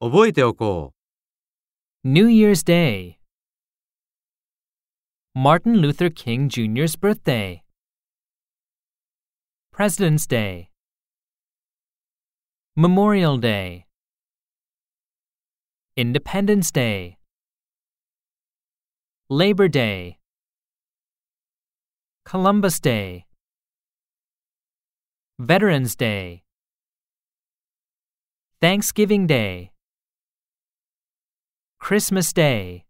覚えておこ New Year's Day. Martin Luther King Jr.'s birthday. President's Day. Memorial Day. Independence Day. Labor Day. Columbus Day. Veterans Day. Thanksgiving Day. Christmas Day.